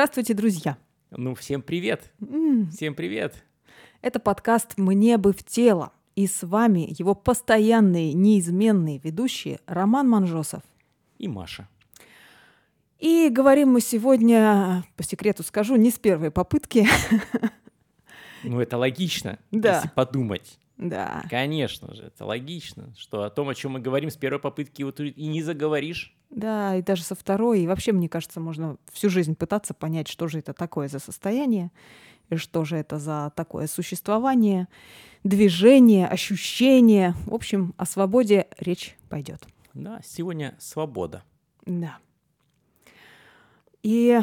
Здравствуйте, друзья! Ну, всем привет! М, Всем привет! Это подкаст «Мне бы в тело». И с вами его постоянные, неизменные ведущие Роман Манжосов. И Маша. И говорим мы сегодня, по секрету скажу, не с первой попытки. Ну, это логично, Да. если подумать. Да. Конечно же, это логично, что о том, о чем мы говорим с первой попытки, вот и не заговоришь. Да, и даже со второй. И вообще, мне кажется, можно всю жизнь пытаться понять, что же это такое за состояние, и что же это за такое существование, движение, ощущение. В общем, о свободе речь пойдет. Да, сегодня свобода. Да. И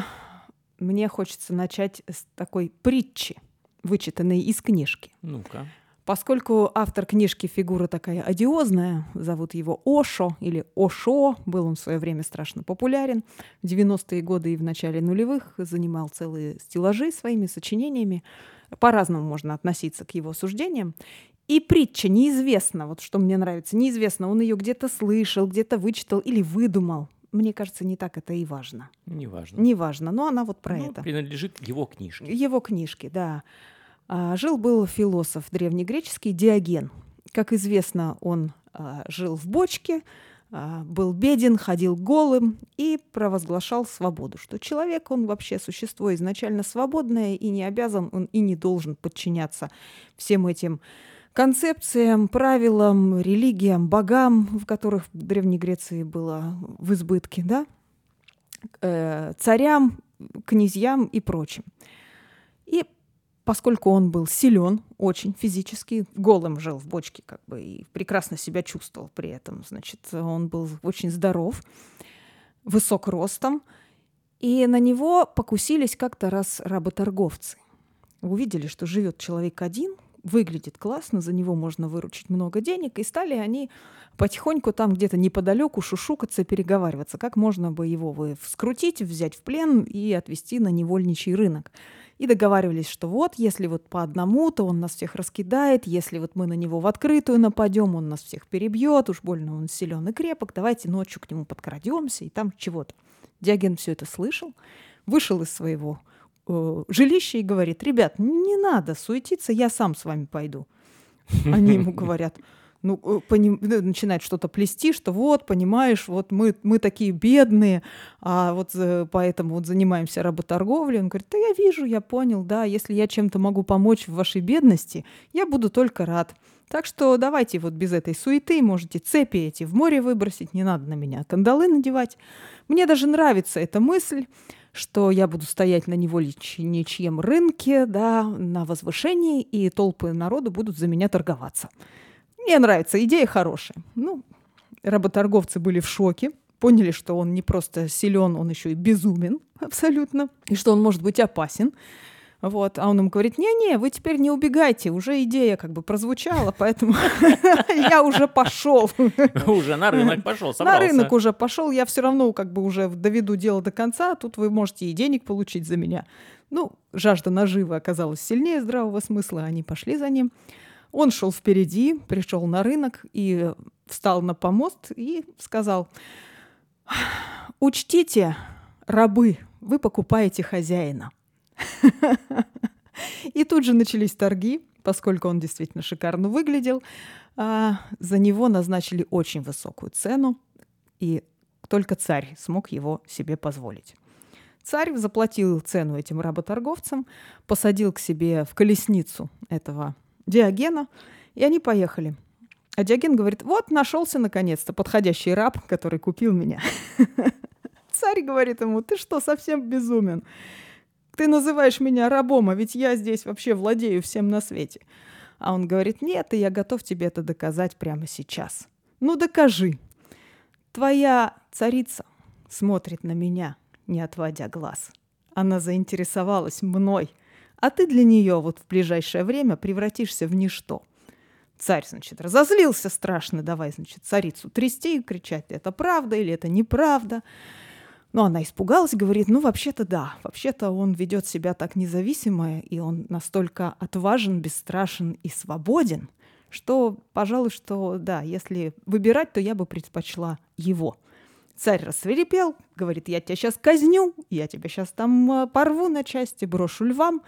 мне хочется начать с такой притчи, вычитанной из книжки. Ну-ка. Поскольку автор книжки фигура такая одиозная, зовут его Ошо или Ошо, был он в свое время страшно популярен. В 90-е годы и в начале нулевых занимал целые стеллажи своими сочинениями. По-разному можно относиться к его суждениям. И притча неизвестно, вот что мне нравится, неизвестно, он ее где-то слышал, где-то вычитал или выдумал. Мне кажется, не так это и важно. Неважно. Неважно, но она вот про Ну, это. принадлежит его книжке. Его книжки, да. А, Жил-был философ древнегреческий Диоген. Как известно, он а, жил в бочке, а, был беден, ходил голым и провозглашал свободу, что человек, он вообще существо изначально свободное и не обязан, он и не должен подчиняться всем этим концепциям, правилам, религиям, богам, в которых в Древней Греции было в избытке, да, э, царям, князьям и прочим. И поскольку он был силен очень физически, голым жил в бочке как бы и прекрасно себя чувствовал при этом, значит, он был очень здоров, высок ростом, и на него покусились как-то раз работорговцы. Увидели, что живет человек один, выглядит классно, за него можно выручить много денег, и стали они потихоньку там где-то неподалеку шушукаться, переговариваться, как можно бы его вы скрутить, взять в плен и отвезти на невольничий рынок. И договаривались, что вот, если вот по одному, то он нас всех раскидает, если вот мы на него в открытую нападем, он нас всех перебьет, уж больно он силен и крепок, давайте ночью к нему подкрадемся и там чего-то. Диоген все это слышал, вышел из своего э, жилища и говорит, ребят, не надо суетиться, я сам с вами пойду. Они ему говорят, ну, э, поним- ну, начинает что-то плести, что вот, понимаешь, вот мы, мы такие бедные, а вот э, поэтому вот занимаемся работорговлей. Он говорит, да я вижу, я понял, да, если я чем-то могу помочь в вашей бедности, я буду только рад. Так что давайте вот без этой суеты, можете цепи эти в море выбросить, не надо на меня кандалы надевать. Мне даже нравится эта мысль, что я буду стоять на невольничьем рынке, да, на возвышении, и толпы народу будут за меня торговаться. Мне нравится, идея хорошая. Ну, работорговцы были в шоке, поняли, что он не просто силен, он еще и безумен абсолютно, и что он может быть опасен. Вот, а он им говорит, не-не, вы теперь не убегайте, уже идея как бы прозвучала, поэтому я уже пошел. Уже на рынок пошел, На рынок уже пошел, я все равно как бы уже доведу дело до конца, тут вы можете и денег получить за меня. Ну, жажда наживы оказалась сильнее здравого смысла, они пошли за ним. Он шел впереди, пришел на рынок и встал на помост и сказал, учтите, рабы, вы покупаете хозяина. И тут же начались торги, поскольку он действительно шикарно выглядел. а, За него назначили очень высокую цену, и только царь смог его себе позволить. Царь заплатил цену этим работорговцам, посадил к себе в колесницу этого Диогена, и они поехали. А Диоген говорит, вот нашелся наконец-то подходящий раб, который купил меня. Царь говорит ему, ты что, совсем безумен? Ты называешь меня рабом, а ведь я здесь вообще владею всем на свете. А он говорит, нет, и я готов тебе это доказать прямо сейчас. Ну докажи. Твоя царица смотрит на меня, не отводя глаз. Она заинтересовалась мной, а ты для нее вот в ближайшее время превратишься в ничто. Царь, значит, разозлился страшно, давай, значит, царицу трясти и кричать, это правда или это неправда. Но она испугалась, говорит, ну, вообще-то да, вообще-то он ведет себя так независимо, и он настолько отважен, бесстрашен и свободен, что, пожалуй, что да, если выбирать, то я бы предпочла его. Царь рассверепел, говорит, я тебя сейчас казню, я тебя сейчас там э, порву на части, брошу львам.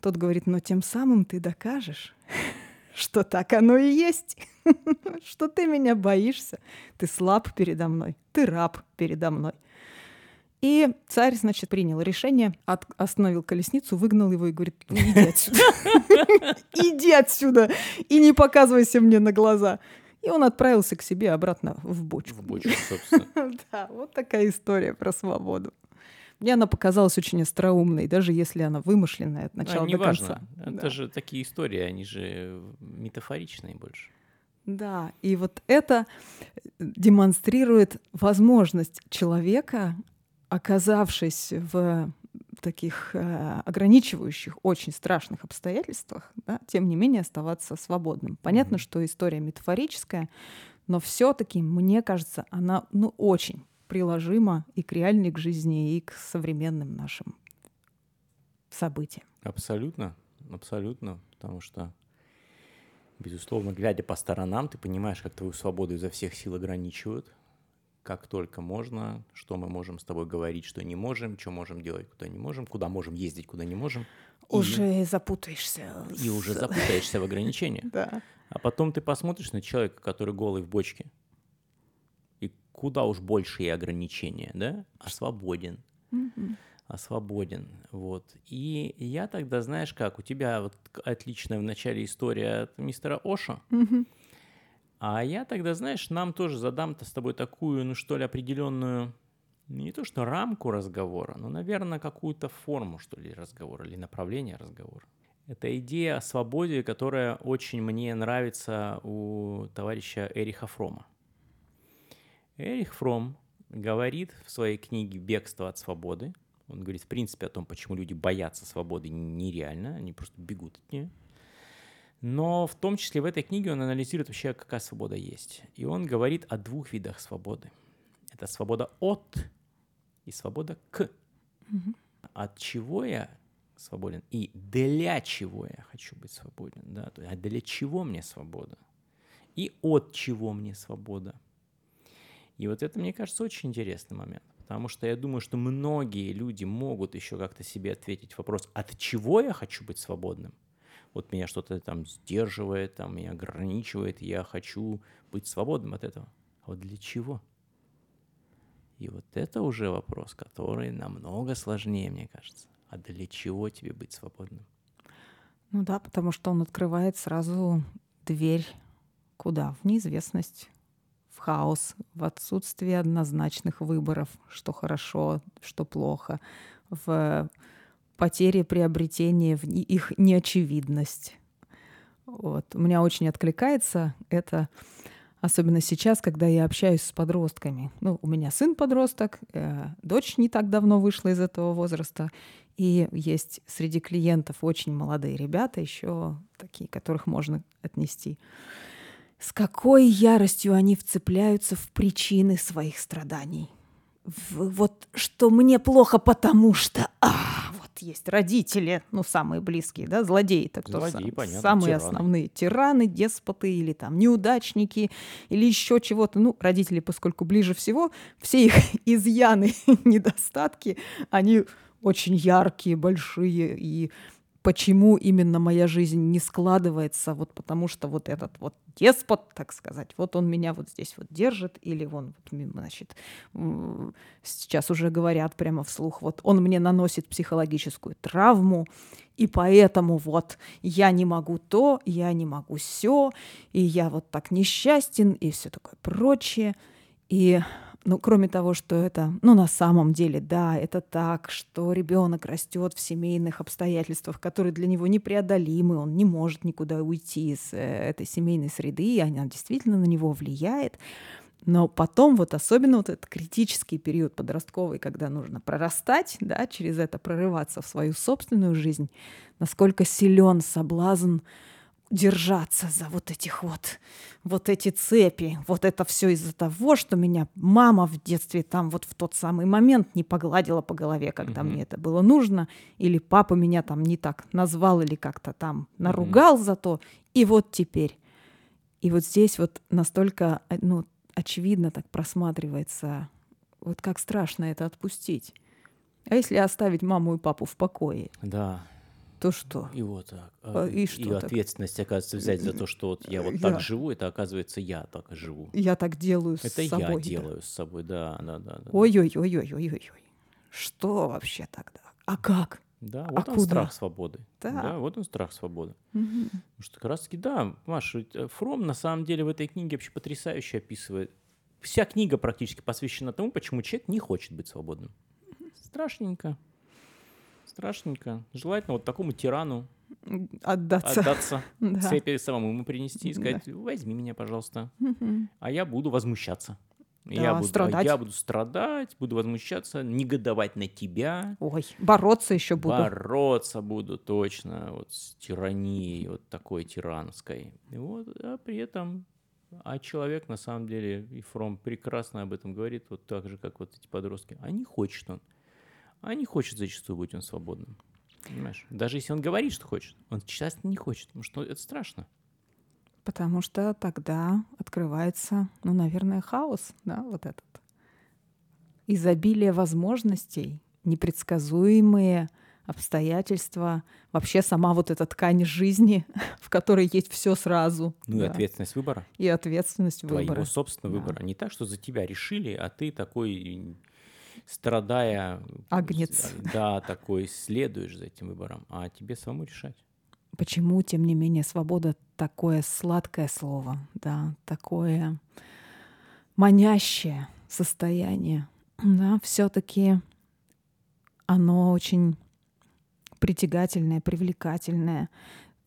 Тот говорит, но тем самым ты докажешь, что так оно и есть, что ты меня боишься, ты слаб передо мной, ты раб передо мной. И царь, значит, принял решение, от, остановил колесницу, выгнал его и говорит, ну, иди отсюда, иди отсюда и не показывайся мне на глаза. И он отправился к себе обратно в бочку. В бочку, собственно. Да, вот такая история про свободу. Мне она показалась очень остроумной, даже если она вымышленная от начала а, до важно. конца. Это Да. же такие истории, они же метафоричные больше. Да, и вот это демонстрирует возможность человека, оказавшись в таких э, ограничивающих, очень страшных обстоятельствах, да, тем не менее оставаться свободным. Понятно, что история метафорическая, но все-таки, мне кажется, она ну, очень приложима и к реальной к жизни, и к современным нашим событиям. Абсолютно, абсолютно, потому что, безусловно, глядя по сторонам, ты понимаешь, как твою свободу изо всех сил ограничивают, как только можно, что мы можем с тобой говорить, что не можем, что можем делать, куда не можем, куда можем ездить, куда не можем. И- Уже запутаешься. И уже запутаешься в ограничениях. Да. А потом ты посмотришь на человека, который голый в бочке, и куда уж большие ограничения, да? А свободен. А свободен. Вот. И я тогда, знаешь как, у тебя вот отличная в начале история от мистера Оша, Мгм. А я тогда, знаешь, нам тоже задам-то с тобой такую, ну что ли, определенную, ну, не то что рамку разговора, но, наверное, какую-то форму, что ли, разговора или направление разговора. Это идея о свободе, которая очень мне нравится у товарища Эриха Фрома. Эрих Фром говорит в своей книге «Бегство от свободы», он говорит, в принципе, о том, почему люди боятся свободы нереально, они просто бегут от нее. Но в том числе в этой книге он анализирует вообще, какая свобода есть. И он говорит о двух видах свободы. Это свобода от и свобода к. Мгм. От чего я свободен и для чего я хочу быть свободен. Да? А для чего мне свобода? И от чего мне свобода? И вот это, мне кажется, очень интересный момент. Потому что я думаю, что многие люди могут еще как-то себе ответить вопрос, от чего я хочу быть свободным? Вот меня что-то там сдерживает, там меня ограничивает, я хочу быть свободным от этого. А вот для чего? И вот это уже вопрос, который намного сложнее, мне кажется. А для чего тебе быть свободным? Ну да, потому что он открывает сразу дверь куда? В неизвестность, в хаос, в отсутствие однозначных выборов, что хорошо, что плохо, в потере приобретения, их неочевидность. Вот. У меня очень откликается это, особенно сейчас, когда я общаюсь с подростками. Ну, у меня сын подросток, э, дочь не так давно вышла из этого возраста, и есть среди клиентов очень молодые ребята, еще такие, которых можно отнести. С какой яростью они вцепляются в причины своих страданий. В- вот что мне плохо, потому что а, вот есть родители, ну самые близкие, да, злодеи, так кто Злодеи, сам- понятно, самые тираны. основные тираны, деспоты или там неудачники или еще чего-то. Ну родители, поскольку ближе всего, все их изъяны, недостатки, они очень яркие, большие и почему именно моя жизнь не складывается, вот потому что вот этот вот деспот, так сказать, вот он меня вот здесь вот держит, или он, значит, сейчас уже говорят прямо вслух, вот он мне наносит психологическую травму, и поэтому вот я не могу то, я не могу все, и я вот так несчастен, и все такое прочее. И ну, кроме того, что это, ну, на самом деле, да, это так, что ребенок растет в семейных обстоятельствах, которые для него непреодолимы, он не может никуда уйти из э, этой семейной среды, и она действительно на него влияет. Но потом вот особенно вот этот критический период подростковый, когда нужно прорастать, да, через это прорываться в свою собственную жизнь, насколько силен соблазн держаться за вот этих вот, вот эти цепи. Вот это все из-за того, что меня мама в детстве там вот в тот самый момент не погладила по голове, когда Мгм. мне это было нужно, или папа меня там не так назвал или как-то там наругал за то, и вот теперь. И вот здесь вот настолько, э, ну, очевидно так просматривается Вот как страшно это отпустить. А если оставить маму и папу в покое, Да. То что? И вот так. А, и И что так? ответственность, оказывается, взять за то, что вот я вот Я- так живу, это оказывается я так живу. Я так делаю Это с я собой. да. делаю с собой, да, да, да. да. Ой-ой-ой-ой-ой-ой. Что вообще тогда? А как? Да, А вот он куда? страх свободы. Да. Да, вот он страх свободы. Мгм. Потому что как раз таки, да, Маша, э, Фром на самом деле в этой книге вообще потрясающе описывает. Вся книга практически посвящена тому, почему человек не хочет быть свободным. Страшненько. Страшненько. Желательно вот такому тирану Отдаться. отдаться, Да. цепи самому ему принести и сказать, возьми меня, пожалуйста, а я буду возмущаться. Да, я, буду, страдать. я буду страдать, буду возмущаться, негодовать на тебя, Ой, бороться еще буду. бороться буду точно вот с тиранией, вот такой тиранской. И вот, а при этом, а человек на самом деле, и Фром прекрасно об этом говорит, вот так же, как вот эти подростки, а не хочет он. А не хочет зачастую быть он свободным. Понимаешь? Даже если он говорит, что хочет, он часто не хочет, потому что это страшно. Потому что тогда открывается, ну, наверное, хаос, да, вот этот. Изобилие возможностей, непредсказуемые обстоятельства, вообще сама вот эта ткань жизни, в которой есть все сразу. Ну и да. ответственность выбора. И ответственность твоего выбора. собственного Да. выбора. Не так, что за тебя решили, а ты такой, страдая, Агнец. с- да, такой следуешь за этим выбором, а тебе самому решать. Почему, тем не менее, свобода такое сладкое слово, да, такое манящее состояние, да, все-таки оно очень притягательное, привлекательное.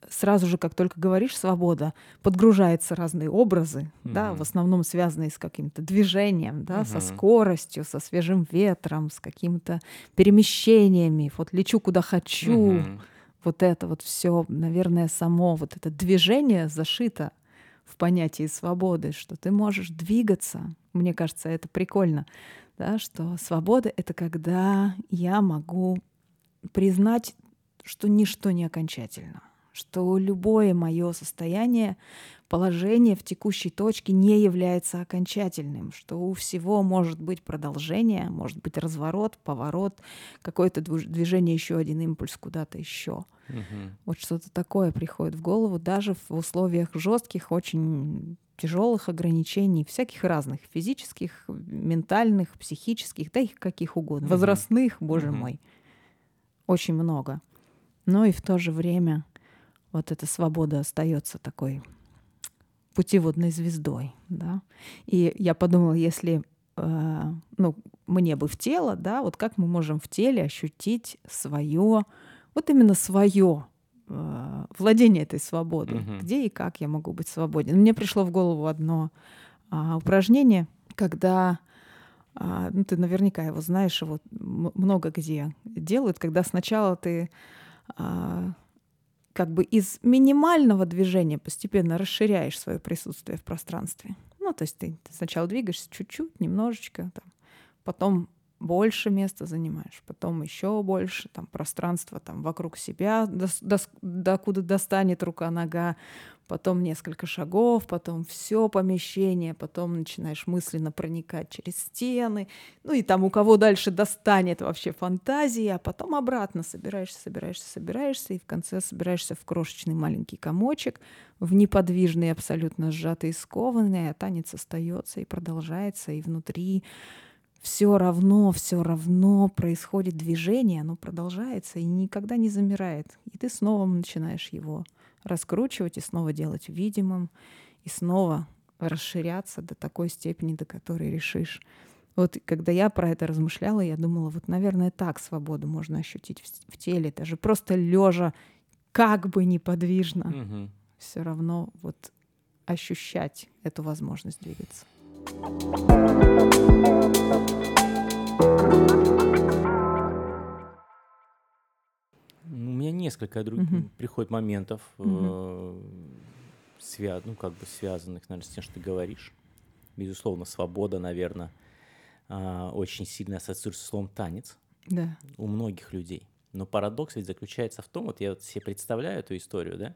Сразу же, как только говоришь свобода, подгружаются разные образы, да, Мгм. в основном связанные с каким-то движением, да, со Мгм. скоростью, со свежим ветром, с какими-то перемещениями. Вот лечу куда хочу, Мгм. вот это вот все, наверное, само вот это движение зашито в понятии свободы, что ты можешь двигаться. Мне кажется, это прикольно, да, что свобода — это когда я могу признать, что ничто не окончательно, что любое мое состояние, положение в текущей точке не является окончательным, что у всего может быть продолжение, может быть разворот, поворот, какое-то движ- движение, еще один импульс куда-то еще. Мгм. Вот что-то такое приходит в голову даже в условиях жестких, очень тяжелых ограничений, всяких разных, физических, ментальных, психических, да их каких угодно, возрастных, боже Мгм. мой, очень много. Но и в то же время вот эта свобода остается такой путеводной звездой, да. И я подумала, если э, ну, мне бы в тело, да, вот как мы можем в теле ощутить свое, вот именно свое э, владение этой свободой, Мгм. где и как я могу быть свободен. Мне пришло в голову одно а, упражнение, когда а, ну, ты наверняка его знаешь, его много где делают, когда сначала ты а, как бы из минимального движения постепенно расширяешь свое присутствие в пространстве. Ну, то есть ты, сначала двигаешься чуть-чуть, немножечко, там, потом больше места занимаешь, потом еще больше, там, пространство там, вокруг себя, дос- дос- докуда достанет рука-нога, потом несколько шагов, потом все помещение, потом начинаешь мысленно проникать через стены, ну и там у кого дальше достанет вообще фантазия, а потом обратно собираешься, собираешься, собираешься, и в конце собираешься в крошечный маленький комочек, в неподвижный, абсолютно сжатый и скованный, а танец остается и продолжается, и внутри все равно, все равно происходит движение, оно продолжается и никогда не замирает. И ты снова начинаешь его раскручивать и снова делать видимым, и снова расширяться до такой степени, до которой решишь. Вот когда я про это размышляла, я думала, вот, наверное, так свободу можно ощутить в, в теле, даже просто лежа, как бы неподвижно, Мгм. все равно вот ощущать эту возможность двигаться. Несколько других Мгм. приходит моментов, э, свя- ну, как бы связанных, наверное, с тем, что ты говоришь. Безусловно, свобода, наверное, очень сильно ассоциируется с словом танец Да. у многих людей. Но парадокс ведь заключается в том, вот я вот себе представляю эту историю, да,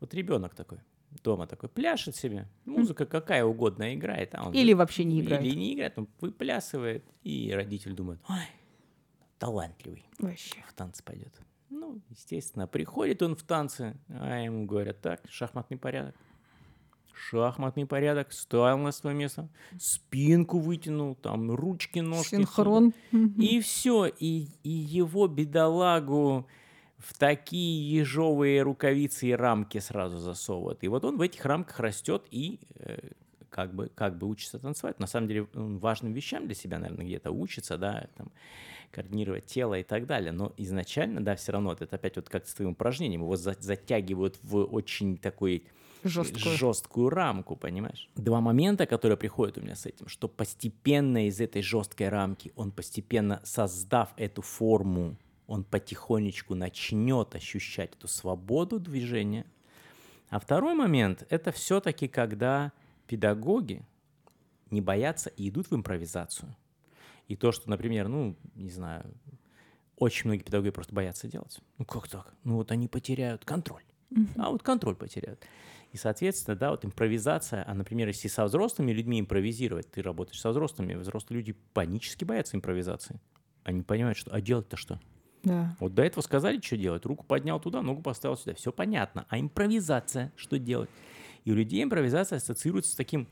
вот ребенок такой, дома такой пляшет себе, музыка какая угодно играет, а он Или вообще не играет. или не играет, он выплясывает, и родитель думает, ой, талантливый, Вообще. в танцы пойдет. Ну, естественно, приходит он в танцы, а ему говорят, так, шахматный порядок. Шахматный порядок, встал на свое место, спинку вытянул, там ручки, ножки. Синхрон. И все, и, и его бедолагу в такие ежовые рукавицы и рамки сразу засовывают. И вот он в этих рамках растет и э, как бы, как бы учится танцевать. На самом деле важным вещам для себя, наверное, где-то учится, да, там, координировать тело и так далее. Но изначально, да, все равно это опять вот как с твоим упражнением, его за- затягивают в очень такой Жесткую. жесткую рамку, понимаешь? Два момента, которые приходят у меня с этим, что постепенно из этой жесткой рамки он постепенно, создав эту форму, он потихонечку начнет ощущать эту свободу движения. А второй момент – это все-таки когда педагоги не боятся и идут в импровизацию. И то, что, например, ну, не знаю, очень многие педагоги просто боятся делать. Ну как так? Ну вот они потеряют контроль. А вот контроль потеряют. И, соответственно, да, вот импровизация, а, например, если со взрослыми людьми импровизировать, ты работаешь со взрослыми, взрослые люди панически боятся импровизации. Они понимают, что, а делать-то что? Да. Вот до этого сказали, что делать. Руку поднял туда, ногу поставил сюда. Все понятно. А импровизация, что делать? И у людей импровизация ассоциируется с таким,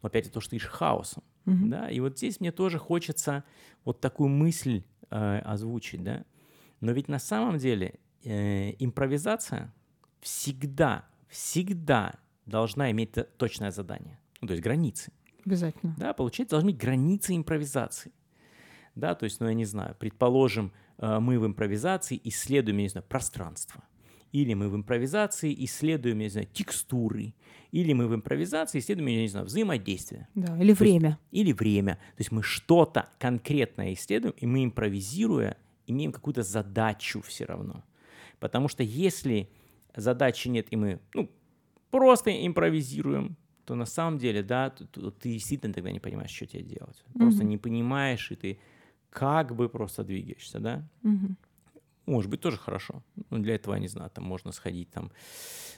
опять то, что ишь, хаосом. Мгм. Да? И вот здесь мне тоже хочется вот такую мысль э, озвучить. Да? Но ведь на самом деле э, импровизация всегда, всегда должна иметь точное задание. Ну, то есть границы. Обязательно. Да, получается, должны быть границы импровизации. Да, то есть, ну, я не знаю, предположим, э, мы в импровизации исследуем, я не знаю, пространство. Или мы в импровизации исследуем, я не знаю, текстуры. Или мы в импровизации исследуем, я не знаю, взаимодействие. Да. Или время. Или время. То есть мы что-то конкретное исследуем, и мы, импровизируя, имеем какую-то задачу все равно. Потому что если задачи нет, и мы ну, просто импровизируем, то на самом деле, да, т- т- ты действительно тогда не понимаешь, что тебе делать. Просто Мгм. не понимаешь, и ты как бы просто двигаешься, да. Мгм. Может быть, тоже хорошо. Ну, для этого, я не знаю, там можно сходить там.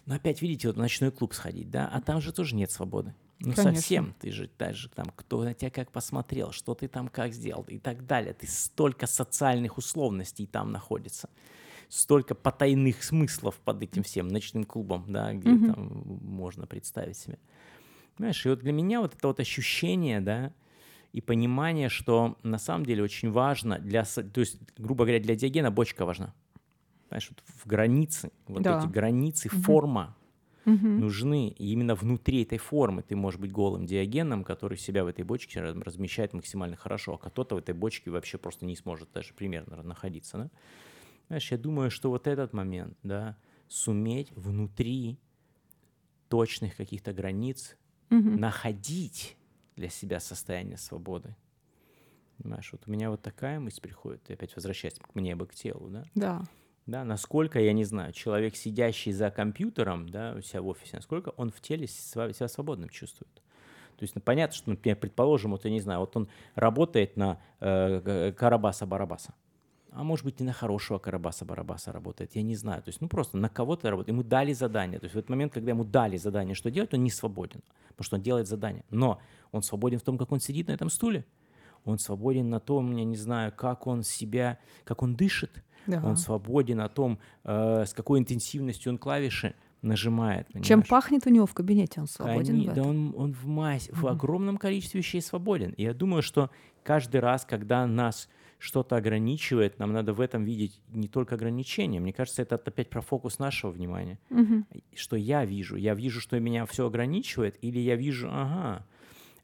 Но опять, видите, вот в ночной клуб сходить, да, а там же тоже нет свободы. Ну, Конечно. совсем. Ты же даже там, кто на тебя как посмотрел, что ты там как сделал и так далее. Ты столько социальных условностей там находится. Столько потайных смыслов под этим всем ночным клубом, да, где Мгм. там можно представить себе. Понимаешь, и вот для меня вот это вот ощущение, да, и понимание, что на самом деле очень важно для, то есть, грубо говоря, для диагена бочка важна. Понимаешь, вот в границы, вот Да. эти границы, Мгм. форма Мгм. нужны. И именно внутри этой формы ты можешь быть голым диагеном, который себя в этой бочке раз- размещает максимально хорошо, а кто-то в этой бочке вообще просто не сможет даже примерно находиться. Да? Знаешь, я думаю, что вот этот момент, да, суметь внутри точных каких-то границ Мгм. находить для себя состояние свободы. Понимаешь, вот у меня вот такая мысль приходит, и опять возвращаясь к мне бы к телу, да? Да. Да, насколько, я не знаю, человек, сидящий за компьютером, да, у себя в офисе, насколько он в теле себя свободным чувствует. То есть, ну, понятно, что, например, предположим, вот я не знаю, вот он работает на э, Карабаса-Барабаса, а может быть и на хорошего Карабаса-Барабаса работает, я не знаю. То есть, ну, просто на кого-то работает. Ему дали задание. То есть, в этот момент, когда ему дали задание, что делать, он не свободен, потому что он делает задание. Но он свободен в том, как он сидит на этом стуле. Он свободен на том, я не знаю, как он себя, как он дышит. Да. Он свободен о том, э, с какой интенсивностью он клавиши нажимает. Чем понимаешь? пахнет у него в кабинете, он свободен Они- в да этом. он, он в массе, в Мгм. огромном количестве вещей свободен. И я думаю, что каждый раз, когда нас что-то ограничивает, нам надо в этом видеть не только ограничения. Мне кажется, это опять про фокус нашего внимания. Мгм. Что я вижу? Я вижу, что меня все ограничивает, или я вижу, ага,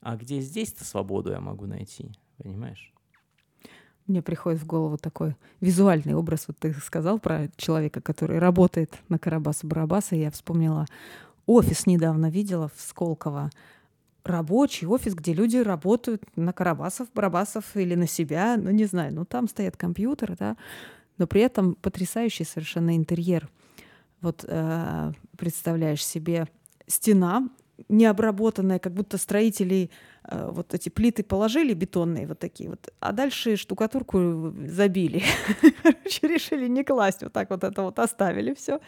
а где здесь-то свободу я могу найти? Понимаешь? Мне приходит в голову такой визуальный образ. Вот ты сказал про человека, который работает на Карабаса-Барабаса. Я вспомнила офис недавно видела в Сколково. Рабочий офис, где люди работают на Карабасов, Барабасов или на себя, ну не знаю, ну там стоят компьютеры, да, но при этом потрясающий совершенно интерьер. Вот э, представляешь себе стена, необработанная, как будто строители э, вот эти плиты положили бетонные вот такие вот, а дальше штукатурку забили. Решили не класть, вот так вот это вот оставили все.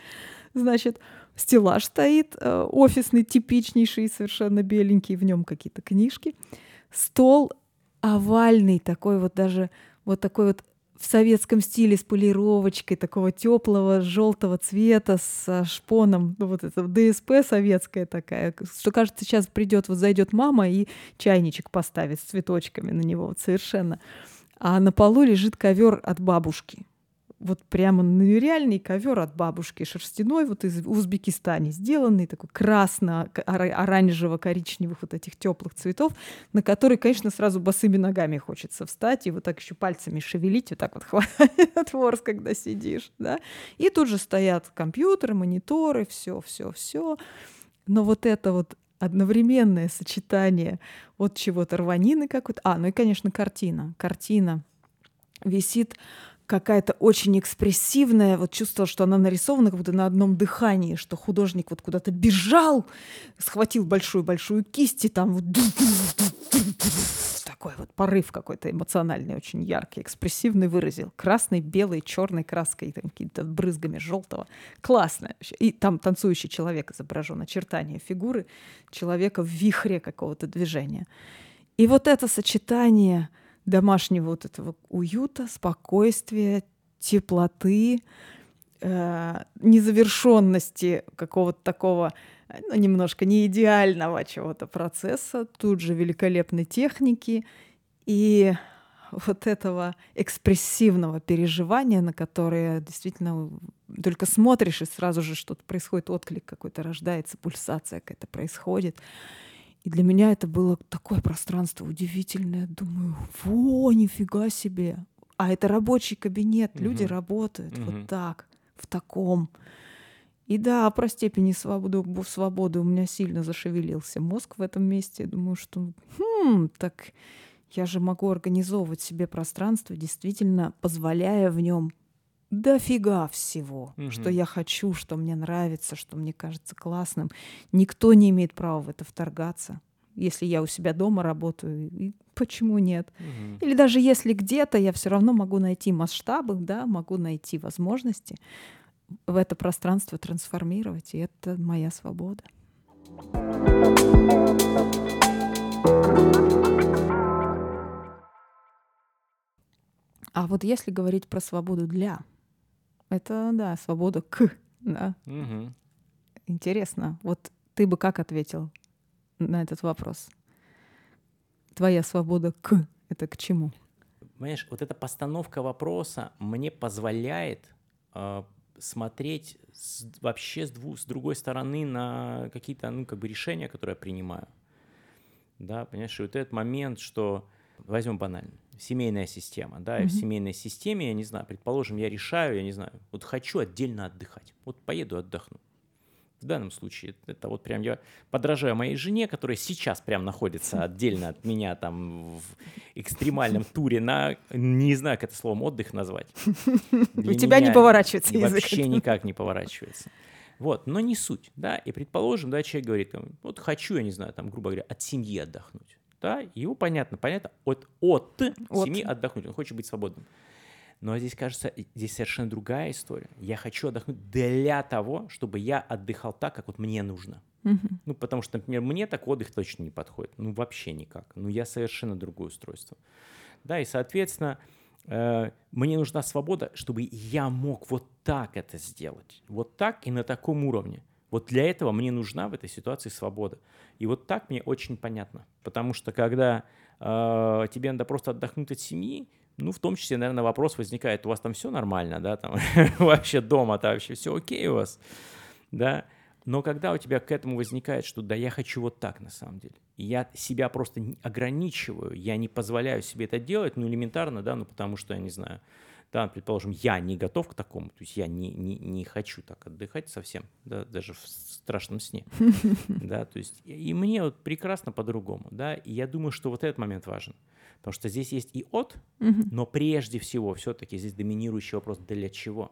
Значит, стеллаж стоит э, офисный, типичнейший, совершенно беленький, в нем какие-то книжки. Стол овальный, такой вот даже вот такой вот в советском стиле с полировочкой такого теплого желтого цвета с шпоном, ну вот это ДСП советская такая, что кажется сейчас придет вот зайдет мама и чайничек поставит с цветочками на него вот совершенно, а на полу лежит ковер от бабушки, вот прямо нереальный ковер от бабушки шерстяной, вот из Узбекистане сделанный, такой красно-оранжево-коричневых вот этих теплых цветов, на который, конечно, сразу босыми ногами хочется встать и вот так еще пальцами шевелить, вот так вот хватает ворс, когда сидишь, да. И тут же стоят компьютеры, мониторы, все, все, все. Но вот это вот одновременное сочетание от чего-то рванины какой-то. А, ну и, конечно, картина. Картина висит какая-то очень экспрессивная, вот чувствовала, что она нарисована как будто на одном дыхании, что художник вот куда-то бежал, схватил большую-большую кисть и там вот такой вот порыв какой-то эмоциональный, очень яркий, экспрессивный выразил. Красной, белой, черной краской, там, какими-то брызгами желтого. Классно. И там танцующий человек изображен, очертания фигуры человека в вихре какого-то движения. И вот это сочетание — домашнего вот этого уюта, спокойствия, теплоты, э, незавершенности какого-то такого ну, немножко не идеального чего-то процесса, тут же великолепной техники и вот этого экспрессивного переживания, на которое действительно только смотришь, и сразу же что-то происходит, отклик какой-то рождается, пульсация какая-то происходит. И для меня это было такое пространство удивительное. Думаю, во, нифига себе. А это рабочий кабинет, угу. люди работают угу. вот так, в таком. И да, про степени свободы, свободы у меня сильно зашевелился мозг в этом месте. Я думаю, что хм, так я же могу организовывать себе пространство, действительно позволяя в нем дофига всего, угу. что я хочу, что мне нравится, что мне кажется классным. Никто не имеет права в это вторгаться. Если я у себя дома работаю, и почему нет? Угу. Или даже если где-то я все равно могу найти масштабы, да, могу найти возможности в это пространство трансформировать, и это моя свобода. А вот если говорить про свободу для, это, да, свобода к, да. Угу. Интересно. Вот ты бы как ответил на этот вопрос? Твоя свобода к — это к чему? Понимаешь, вот эта постановка вопроса мне позволяет э, смотреть с, вообще с, дву, с другой стороны на какие-то, ну, как бы решения, которые я принимаю. Да, понимаешь, и вот этот момент, что возьмем банально семейная система, да, mm-hmm. и в семейной системе, я не знаю, предположим, я решаю, я не знаю, вот хочу отдельно отдыхать, вот поеду отдохну. В данном случае это вот прям я подражаю моей жене, которая сейчас прям находится отдельно от меня там в экстремальном туре на, не знаю, как это словом, отдых назвать. У тебя не поворачивается язык. Вообще никак не поворачивается. Вот, но не суть, да, и предположим, да, человек говорит, вот хочу, я не знаю, там, грубо говоря, от семьи отдохнуть да, его понятно, понятно, от, от, от семьи отдохнуть, он хочет быть свободным. Но здесь, кажется, здесь совершенно другая история. Я хочу отдохнуть для того, чтобы я отдыхал так, как вот мне нужно. Угу. Ну, потому что, например, мне так отдых точно не подходит. Ну, вообще никак. Ну, я совершенно другое устройство. Да, и, соответственно, э, мне нужна свобода, чтобы я мог вот так это сделать. Вот так и на таком уровне. Вот для этого мне нужна в этой ситуации свобода. И вот так мне очень понятно. Потому что когда э, тебе надо просто отдохнуть от семьи, ну, в том числе, наверное, вопрос возникает, у вас там все нормально, да, там вообще дома-то вообще все окей у вас, да, но когда у тебя к этому возникает, что да, я хочу вот так на самом деле, я себя просто ограничиваю, я не позволяю себе это делать, ну, элементарно, да, ну, потому что, я не знаю, да, предположим, я не готов к такому, то есть я не, не, не хочу так отдыхать совсем, да, даже в страшном сне, да, то есть и мне вот прекрасно по-другому, да, и я думаю, что вот этот момент важен, потому что здесь есть и от, но прежде всего все-таки здесь доминирующий вопрос для чего.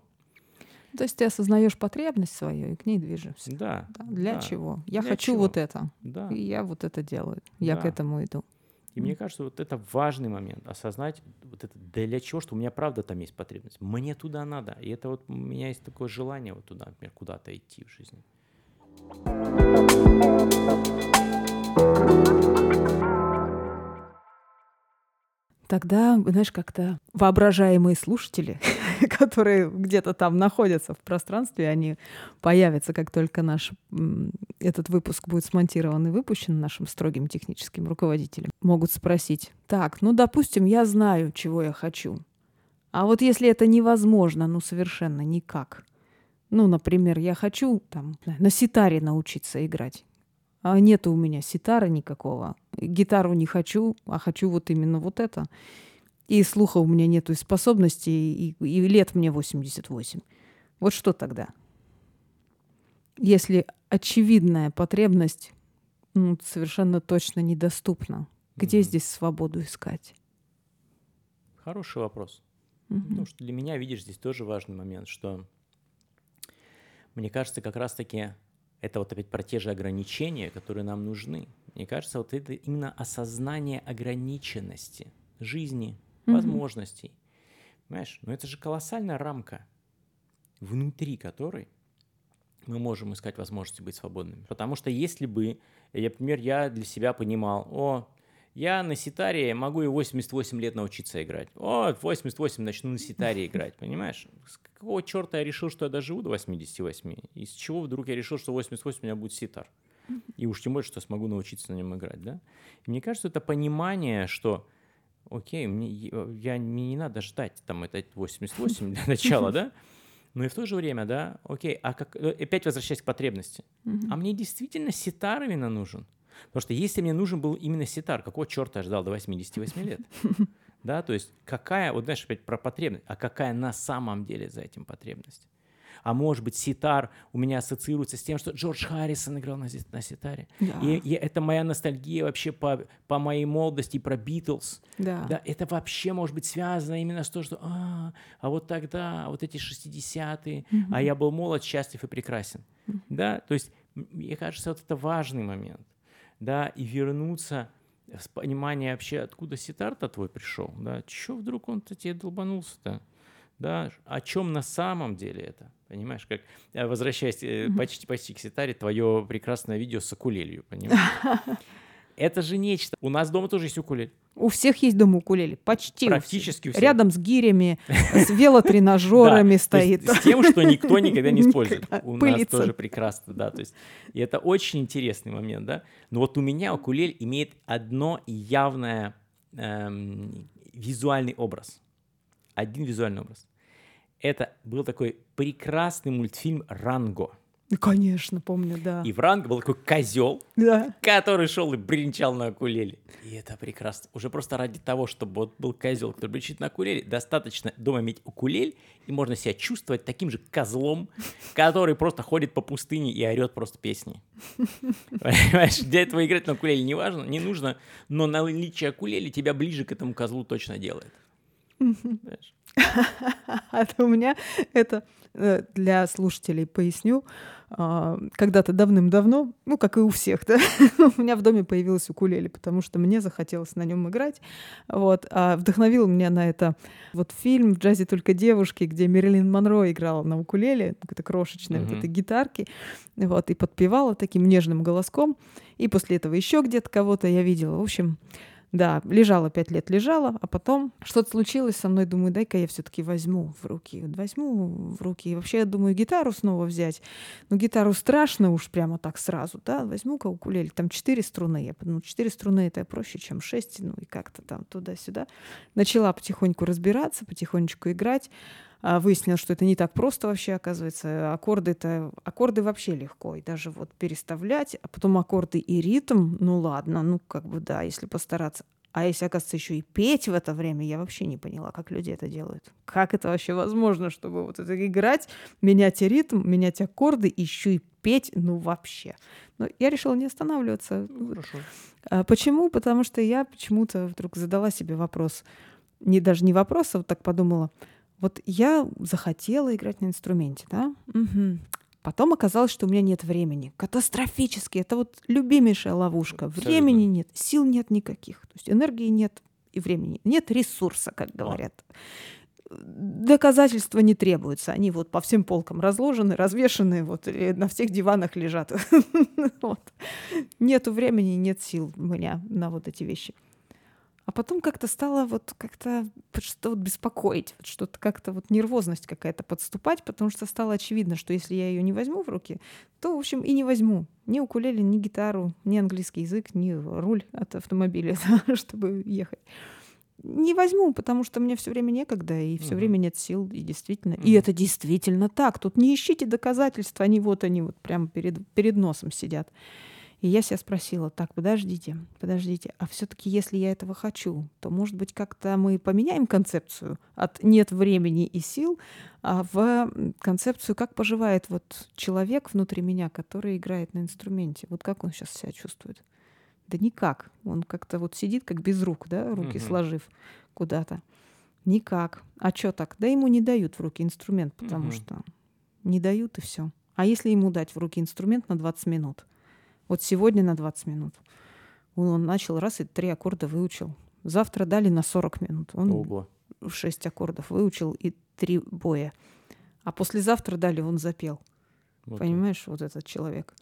То есть ты осознаешь потребность свою и к ней движешься. Да. Да, Для да. чего? Я Для хочу чего? вот это. Да. И я вот это делаю. Я к Да. этому иду. И мне кажется, вот это важный момент, осознать вот это для чего, что у меня правда там есть потребность. Мне туда надо. И это вот у меня есть такое желание вот туда, например, куда-то идти в жизни. Тогда, знаешь, как-то воображаемые слушатели, которые где-то там находятся в пространстве, они появятся, как только наш этот выпуск будет смонтирован и выпущен нашим строгим техническим руководителем, могут спросить, так, ну, допустим, я знаю, чего я хочу. А вот если это невозможно, ну, совершенно никак. Ну, например, я хочу там на ситаре научиться играть. А нету у меня ситара никакого. Гитару не хочу, а хочу вот именно вот это. И слуха у меня нету, и способностей, и, и лет мне 88. Вот что тогда? Если очевидная потребность ну, совершенно точно недоступна, где Мгм. здесь свободу искать? Хороший вопрос. Мгм. Ну, что для меня, видишь, здесь тоже важный момент, что мне кажется, как раз-таки это вот опять про те же ограничения, которые нам нужны. Мне кажется, вот это именно осознание ограниченности жизни, Мгм. возможностей. Понимаешь? Но это же колоссальная рамка, внутри которой мы можем искать возможности быть свободными. Потому что если бы, я, например, я для себя понимал, о, я на ситаре могу и 88 лет научиться играть. О, в 88 начну на ситаре играть, понимаешь? С какого черта я решил, что я доживу до 88? Из чего вдруг я решил, что 88 у меня будет ситар? И уж тем более, что смогу научиться на нем играть, да? И мне кажется, это понимание, что окей, мне, я, мне не надо ждать там это 88 для начала, да? Но и в то же время, да, окей, а как, э, опять возвращаясь к потребности, а мне действительно ситар именно нужен? Потому что если мне нужен был именно ситар, какого черта я ждал до 88 лет? Да, то есть какая, вот знаешь, опять про потребность, а какая на самом деле за этим потребность? А может быть, ситар у меня ассоциируется с тем, что Джордж Харрисон играл на, на ситаре. Да, И, и это моя ностальгия вообще по, по моей молодости, про Битлз. да. Да, это вообще может быть связано именно с то, что а, а вот тогда, вот эти 60-е, Мгм. а я был молод, счастлив и прекрасен. Мгм. Да, то есть, мне кажется, вот это важный момент. Да, и вернуться с понимания вообще, откуда ситар-то твой пришел, да, чё вдруг он-то тебе долбанулся-то, да, о чем на самом деле это, понимаешь, как, э, возвращаясь Мгм. почти, почти к ситаре, твое прекрасное видео с укулелью, понимаешь? Это же нечто. У нас дома тоже есть укулель. У всех есть дома укулеле, почти. Практически у всех. Рядом с гирями, с велотренажерами стоит. С тем, что никто никогда не использует. У нас тоже прекрасно, да. То есть, и это очень интересный момент, да. Но вот у меня укулель имеет одно явное эм, визуальный образ. Один визуальный образ. Это был такой прекрасный мультфильм «Ранго». Ну, Конечно, помню, да. И в «Ранго» был такой козел, Да. который шел и бренчал на укулеле. И это прекрасно. Уже просто ради того, чтобы вот был козел, который бренчит на укулеле, достаточно дома иметь укулель, и можно себя чувствовать таким же козлом, который просто ходит по пустыне и орет просто песни. Понимаешь, для этого играть на укулеле не важно, не нужно, но наличие укулеле тебя ближе к этому козлу точно делает. Понимаешь? А то у меня это э, для слушателей поясню. а, Когда-то давным-давно, ну, как и у всех, да, у меня в доме появилась укулеле, потому что мне захотелось на нем играть. Вот. А вдохновил меня на это вот фильм «В джазе только девушки», где Мерлин Монро играла на укулеле, какой-то крошечной вот Мгм. этой гитарки, вот, и подпевала таким нежным голоском. И после этого еще где-то кого-то я видела. В общем, да, лежала пять лет, лежала, а потом что-то случилось со мной, думаю, дай-ка я все-таки возьму в руки, возьму в руки. И вообще, я думаю, гитару снова взять. Но гитару страшно уж прямо так сразу, да, возьму-ка укулеле. Там четыре струны. Я подумала, четыре струны это проще, чем шесть, ну и как-то там туда-сюда. Начала потихоньку разбираться, потихонечку играть. А, Выяснилось, что это не так просто вообще, оказывается. Аккорды это аккорды вообще легко. И даже вот переставлять, а потом аккорды и ритм, ну ладно, ну как бы да, если постараться. А если, оказывается, еще и петь в это время, я вообще не поняла, как люди это делают. Как это вообще возможно, чтобы вот это играть, менять ритм, менять аккорды, еще и петь, ну вообще. Но я решила не останавливаться. Ну, хорошо. А Почему? Потому что я почему-то вдруг задала себе вопрос, не даже не вопрос, а вот так подумала, Вот я захотела играть на инструменте, да? Угу. Потом оказалось, что у меня нет времени. Катастрофически. Это вот любимейшая ловушка. Абсолютно. Времени нет, сил нет никаких. То есть энергии нет и времени. Нет ресурса, как говорят. Доказательства не требуются. Они вот по всем полкам разложены, развешаны, вот и на всех диванах лежат. Нету времени, нет сил у меня на вот эти вещи. А потом как-то стало вот как-то что-то вот беспокоить, вот что-то как-то вот нервозность какая-то подступать, потому что стало очевидно, что если я ее не возьму в руки, то, в общем, и не возьму ни укулеле, ни гитару, ни английский язык, ни руль от автомобиля, чтобы ехать. Не возьму, потому что мне все время некогда, и все Мгм. время нет сил, и действительно. И Мгм. это действительно так. Тут не ищите доказательства, они вот они вот прямо перед, перед носом сидят. И я себя спросила, так, подождите, подождите, а все-таки если я этого хочу, то, может быть, как-то мы поменяем концепцию от нет времени и сил, а в концепцию, как поживает вот человек внутри меня, который играет на инструменте. Вот как он сейчас себя чувствует? Да никак. Он как-то вот сидит, как без рук, да, руки Мгм. сложив куда-то. Никак. А что так? Да ему не дают в руки инструмент, потому Мгм. что не дают и все. А если ему дать в руки инструмент на 20 минут? Вот сегодня на 20 минут. Он, он начал раз и три аккорда выучил. Завтра дали на 40 минут. Он Ого. шесть аккордов выучил и три боя. А послезавтра дали, он запел. Вот он. Понимаешь, вот этот человек.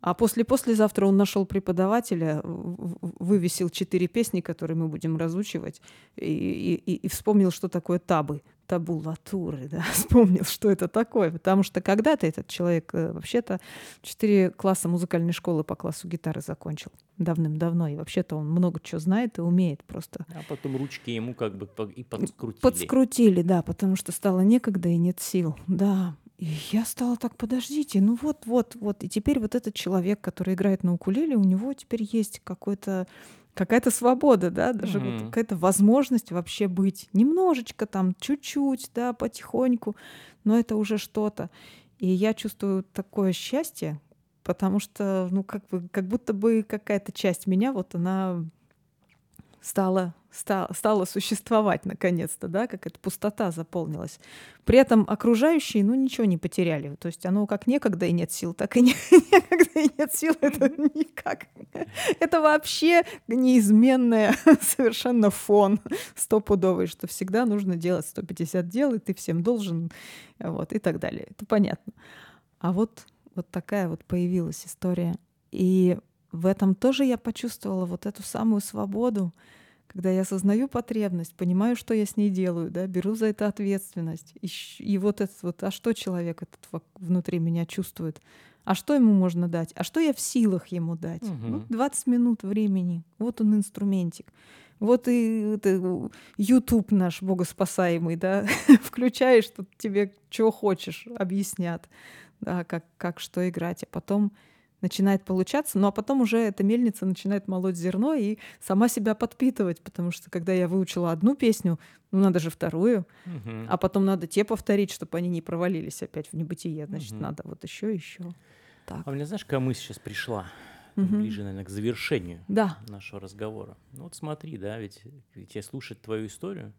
А после послезавтра он нашел преподавателя, вывесил четыре песни, которые мы будем разучивать, и- и- и вспомнил, что такое табы, табулатуры, да, вспомнил, что это такое, потому что когда-то этот человек э, вообще-то четыре класса музыкальной школы по классу гитары закончил давным-давно, и вообще-то он много чего знает и умеет просто. А потом ручки ему как бы и подскрутили. Подскрутили, да, потому что стало некогда и нет сил. Да. И я стала так, подождите, ну вот, вот, вот. И теперь вот этот человек, который играет на укулеле, у него теперь есть какой-то какая-то свобода, да, даже вот Мгм. какая-то возможность вообще быть немножечко там, чуть-чуть, да, потихоньку, но это уже что-то. И я чувствую такое счастье, потому что, ну, как бы, как будто бы какая-то часть меня, вот она стала, ста- стала существовать наконец-то, да, как эта пустота заполнилась. При этом окружающие, ну, ничего не потеряли. То есть оно как некогда и нет сил, так и не- некогда и нет сил, это никак. Это вообще неизменная совершенно фон стопудовый, что всегда нужно делать 150 дел, и ты всем должен, вот, и так далее. Это понятно. А вот, вот такая вот появилась история. И в этом тоже я почувствовала вот эту самую свободу, когда я осознаю потребность, понимаю, что я с ней делаю, да, беру за это ответственность. И, и вот этот вот, а что человек этот внутри меня чувствует? А что ему можно дать? А что я в силах ему дать? Мгм. Ну, 20 минут времени. Вот он инструментик. Вот и это, YouTube наш богоспасаемый, да, включаешь, тут тебе чего хочешь, объяснят, да, как, как что играть, а потом начинает получаться, ну а потом уже эта мельница начинает молоть зерно и сама себя подпитывать, потому что когда я выучила одну песню, ну надо же вторую, Мгм. а потом надо те повторить, чтобы они не провалились опять в небытие, значит, Мгм. надо вот еще еще. Так. А мне знаешь, какая мысль сейчас пришла? Мгм. Ближе, наверное, к завершению Да. нашего разговора. Ну вот смотри, да, ведь, ведь я слушать твою историю,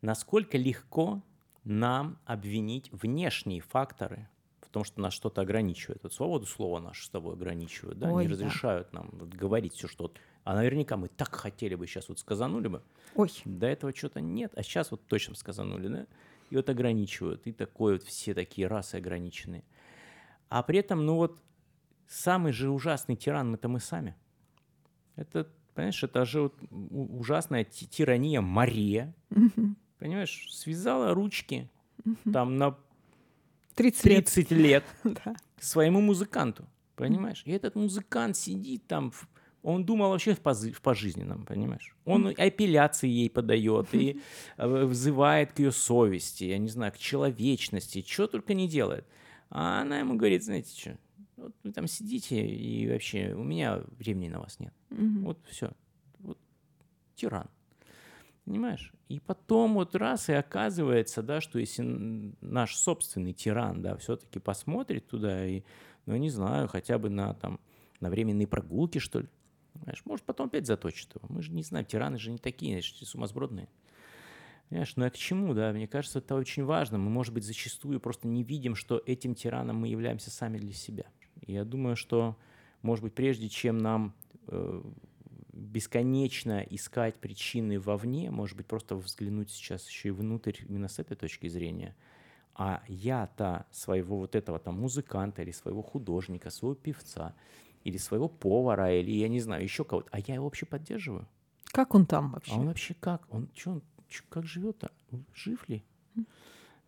насколько легко нам обвинить внешние факторы в том, что нас что-то ограничивает. Вот свободу слова нашу с тобой ограничивают, да, Ой, не да. разрешают нам вот говорить все, что... А наверняка мы так хотели бы сейчас вот сказанули бы, Ой. до этого что-то нет, а сейчас вот точно сказанули, да? И вот ограничивают, и такое вот все такие расы ограниченные. А при этом, ну вот, самый же ужасный тиран это мы сами. Это, понимаешь, это же вот ужасная ти- тирания Мария, Мгм. понимаешь, связала ручки Мгм. там на 30 лет. 30 лет Да. своему музыканту, понимаешь? И этот музыкант сидит там, он думал вообще в, позы- в пожизненном, понимаешь? Он апелляции ей подает и э, взывает к ее совести, я не знаю, к человечности, что только не делает. А она ему говорит, знаете что, вот вы там сидите, и вообще у меня времени на вас нет. Вот все. Вот тиран. Понимаешь? И потом вот раз и оказывается, да, что если наш собственный тиран, да, все-таки посмотрит туда и, ну, не знаю, хотя бы на там на временные прогулки, что ли, Понимаешь, может, потом опять заточит его. Мы же не знаем, тираны же не такие, значит, сумасбродные. Понимаешь, ну а к чему, да? Мне кажется, это очень важно. Мы, может быть, зачастую просто не видим, что этим тираном мы являемся сами для себя. И я думаю, что, может быть, прежде чем нам э, бесконечно искать причины вовне, может быть, просто взглянуть сейчас еще и внутрь именно с этой точки зрения. А я-то своего вот этого там музыканта или своего художника, своего певца, или своего повара, или я не знаю, еще кого-то, а я его вообще поддерживаю. Как он там вообще? А он вообще как? Он что он чё, как живет-то? Жив ли?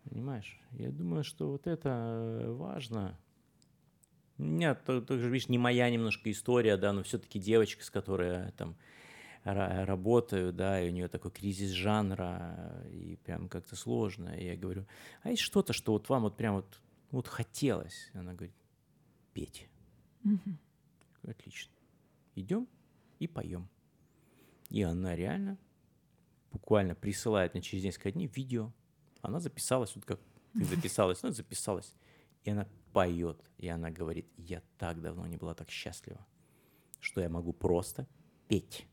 Понимаешь? Я думаю, что вот это важно. Нет, тоже, видишь, не моя немножко история, да, но все-таки девочка, с которой я там работаю, да, и у нее такой кризис жанра, и прям как-то сложно. И я говорю, а есть что-то, что вот вам вот прям вот, вот хотелось? Она говорит, петь. Угу. Отлично. Идем и поем. И она реально буквально присылает мне через несколько дней видео. Она записалась, вот как ты записалась, она записалась. И она поет, и она говорит, я так давно не была так счастлива, что я могу просто петь.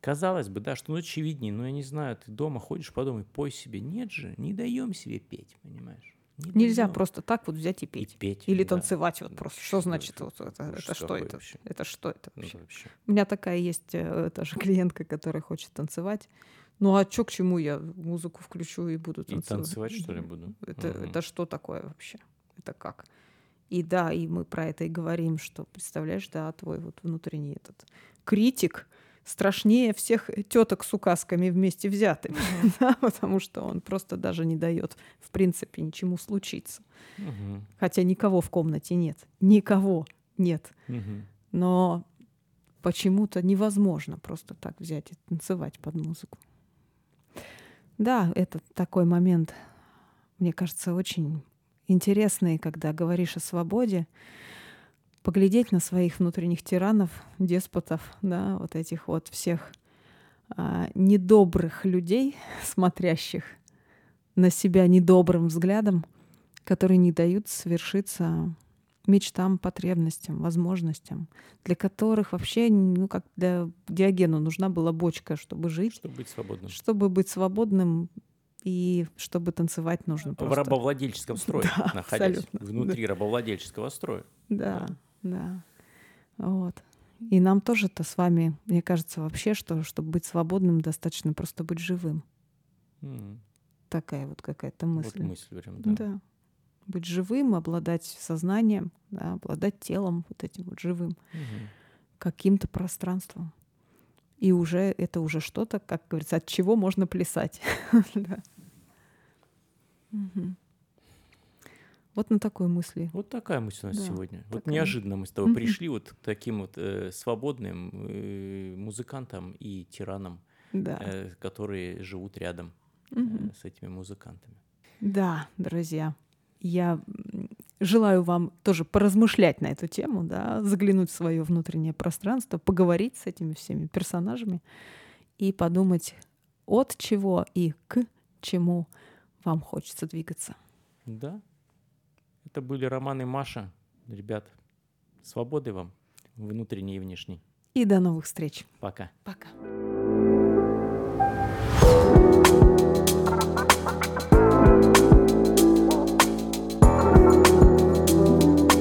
Казалось бы, да, что ну очевиднее, но я не знаю, ты дома ходишь по дому и пой себе. Нет же, не даем себе петь, понимаешь? Не Нельзя даем. просто так вот взять и петь. И петь Или да. танцевать вот просто. Что, что значит это, вот это? Это что это? Вообще? Это что это вообще? Ну, вообще? У меня такая есть э, тоже клиентка, которая хочет танцевать. Ну а что к чему я музыку включу и буду танцевать? И танцевать что ли буду? Это, угу. это что такое вообще? Это как? И да, и мы про это и говорим, что, представляешь, да, твой вот внутренний этот критик страшнее всех теток с указками вместе взятыми, mm-hmm. да, потому что он просто даже не дает, в принципе, ничему случиться. Mm-hmm. Хотя никого в комнате нет, никого нет. Mm-hmm. Но почему-то невозможно просто так взять и танцевать под музыку. Да, это такой момент, мне кажется, очень интересные, когда говоришь о свободе, поглядеть на своих внутренних тиранов, деспотов, да, вот этих вот всех а, недобрых людей, смотрящих на себя недобрым взглядом, которые не дают свершиться мечтам, потребностям, возможностям, для которых вообще, ну, как для Диогену нужна была бочка, чтобы жить. Чтобы быть свободным. Чтобы быть свободным, и чтобы танцевать нужно просто... В рабовладельческом строе, да, находясь абсолютно. внутри да. рабовладельческого строя. Да, да, да. Вот. И нам тоже-то с вами, мне кажется, вообще, что чтобы быть свободным, достаточно просто быть живым. Mm. Такая вот какая-то мысль. Вот мысль прям, да. Да. Быть живым, обладать сознанием, да, обладать телом вот этим вот живым, mm-hmm. каким-то пространством. И уже это уже что-то, как говорится, от чего можно плясать. Вот на такой мысли. Вот такая мысль у нас да, сегодня. Такая. Вот неожиданно мы с тобой пришли вот к таким вот э, свободным э, музыкантам и тиранам, да. э, которые живут рядом э, с этими музыкантами. Да, друзья, я желаю вам тоже поразмышлять на эту тему, да, заглянуть в свое внутреннее пространство, поговорить с этими всеми персонажами и подумать, от чего и к чему вам хочется двигаться. Да. Это были Роман и Маша. Ребят, свободы вам, внутренней и внешней. И до новых встреч. Пока. Пока.